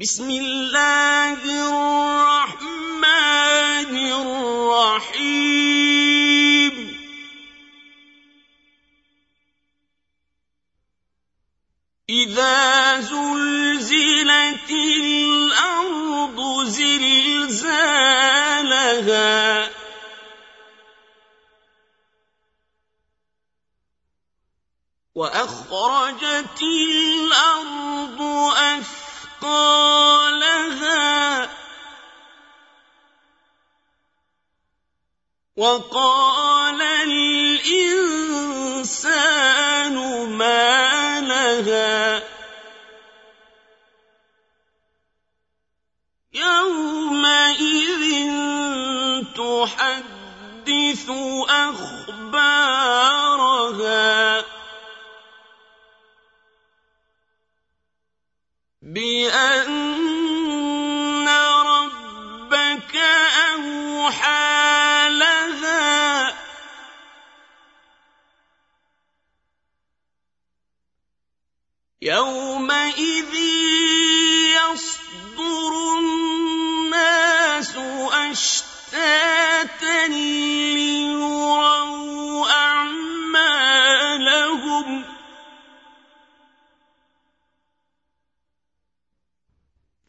بسم الله الرحمن الرحيم. إذا زلزلت الأرض زلزالها. وأخرجت الأرض اثقالها وقال الإنسان ما لها يومئذ تحدث اخبارها بأن ربك أوحى لها. يومئذ يصدر